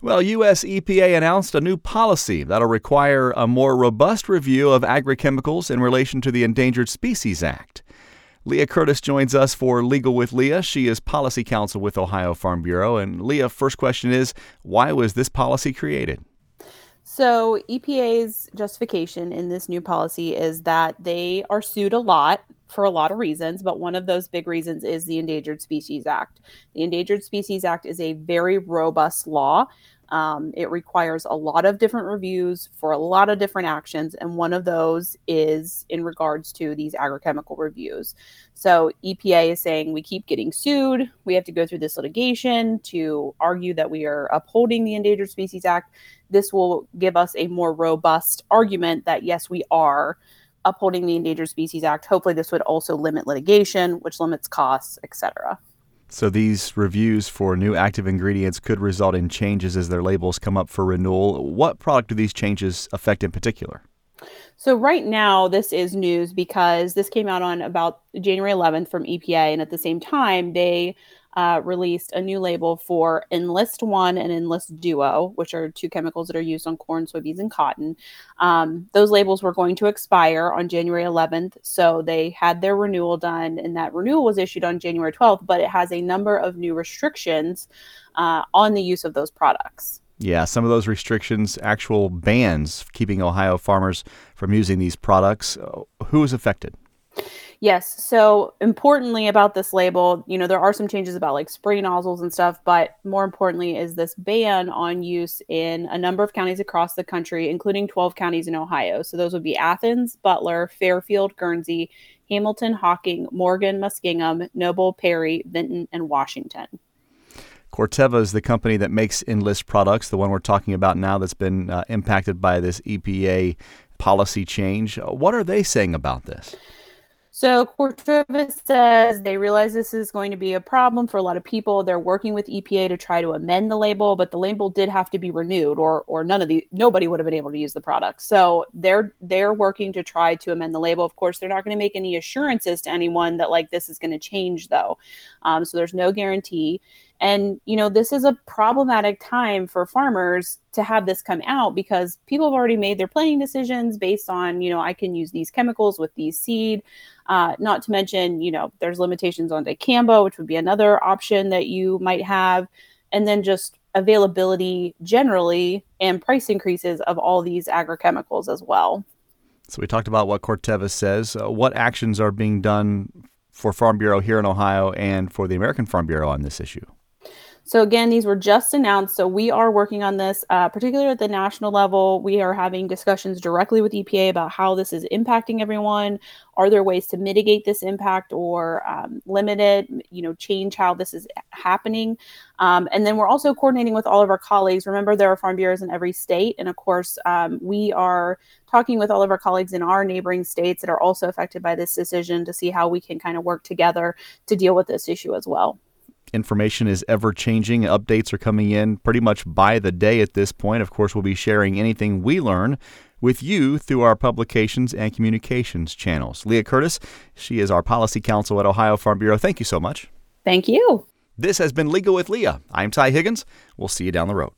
Well, U.S. EPA announced a new policy that'll require a more robust review of agrochemicals in relation to the Endangered Species Act. Leah Curtis joins us for Legal with Leah. She is policy counsel with Ohio Farm Bureau. And Leah, first question is why was this policy created? So, EPA's justification in this new policy is that they are sued a lot for a lot of reasons, but one of those big reasons is the Endangered Species Act. The Endangered Species Act is a very robust law. Um, it requires a lot of different reviews for a lot of different actions, and one of those is in regards to these agrochemical reviews. So, EPA is saying we keep getting sued. We have to go through this litigation to argue that we are upholding the Endangered Species Act. This will give us a more robust argument that yes, we are upholding the Endangered Species Act. Hopefully, this would also limit litigation, which limits costs, etc. So these reviews for new active ingredients could result in changes as their labels come up for renewal. What product do these changes affect in particular? So right now, this is news because this came out on about January 11th from EPA, and at the same time, they uh, released a new label for Enlist One and Enlist Duo, which are two chemicals that are used on corn, soybeans, and cotton. Um, those labels were going to expire on January 11th, so they had their renewal done, and that renewal was issued on January 12th. But it has a number of new restrictions uh, on the use of those products. Yeah, some of those restrictions, actual bans keeping Ohio farmers from using these products. Uh, who is affected? Yes. So importantly about this label, you know, there are some changes about like spray nozzles and stuff, but more importantly is this ban on use in a number of counties across the country, including 12 counties in Ohio. So those would be Athens, Butler, Fairfield, Guernsey, Hamilton, Hocking, Morgan, Muskingum, Noble, Perry, Vinton, and Washington. Corteva is the company that makes Enlist products, the one we're talking about now that's been uh, impacted by this EPA policy change. What are they saying about this? So Corteva says they realize this is going to be a problem for a lot of people. They're working with EPA to try to amend the label, but the label did have to be renewed, or or none of the nobody would have been able to use the product. So they're they're working to try to amend the label. Of course, they're not going to make any assurances to anyone that like this is going to change, though. Um, so there's no guarantee. And, you know, this is a problematic time for farmers to have this come out because people have already made their planning decisions based on, you know, I can use these chemicals with these seed. Uh, not to mention, you know, there's limitations on dicamba, which would be another option that you might have. And then just availability generally and price increases of all these agrochemicals as well. So we talked about what Corteva says. Uh, what actions are being done for Farm Bureau here in Ohio and for the American Farm Bureau on this issue? So again, these were just announced. So we are working on this, uh, particularly at the national level. We are having discussions directly with EPA about how this is impacting everyone. Are there ways to mitigate this impact or um, limit it? You know, change how this is happening. Um, and then we're also coordinating with all of our colleagues. Remember, there are farm bureaus in every state, and of course, um, we are talking with all of our colleagues in our neighboring states that are also affected by this decision to see how we can kind of work together to deal with this issue as well information is ever changing. Updates are coming in pretty much by the day at this point. Of course, we'll be sharing anything we learn with you through our publications and communications channels. Leah Curtis, she is our policy counsel at Ohio Farm Bureau. Thank you so much. Thank you. This has been Legal with Leah. I'm Ty Higgins. We'll see you down the road.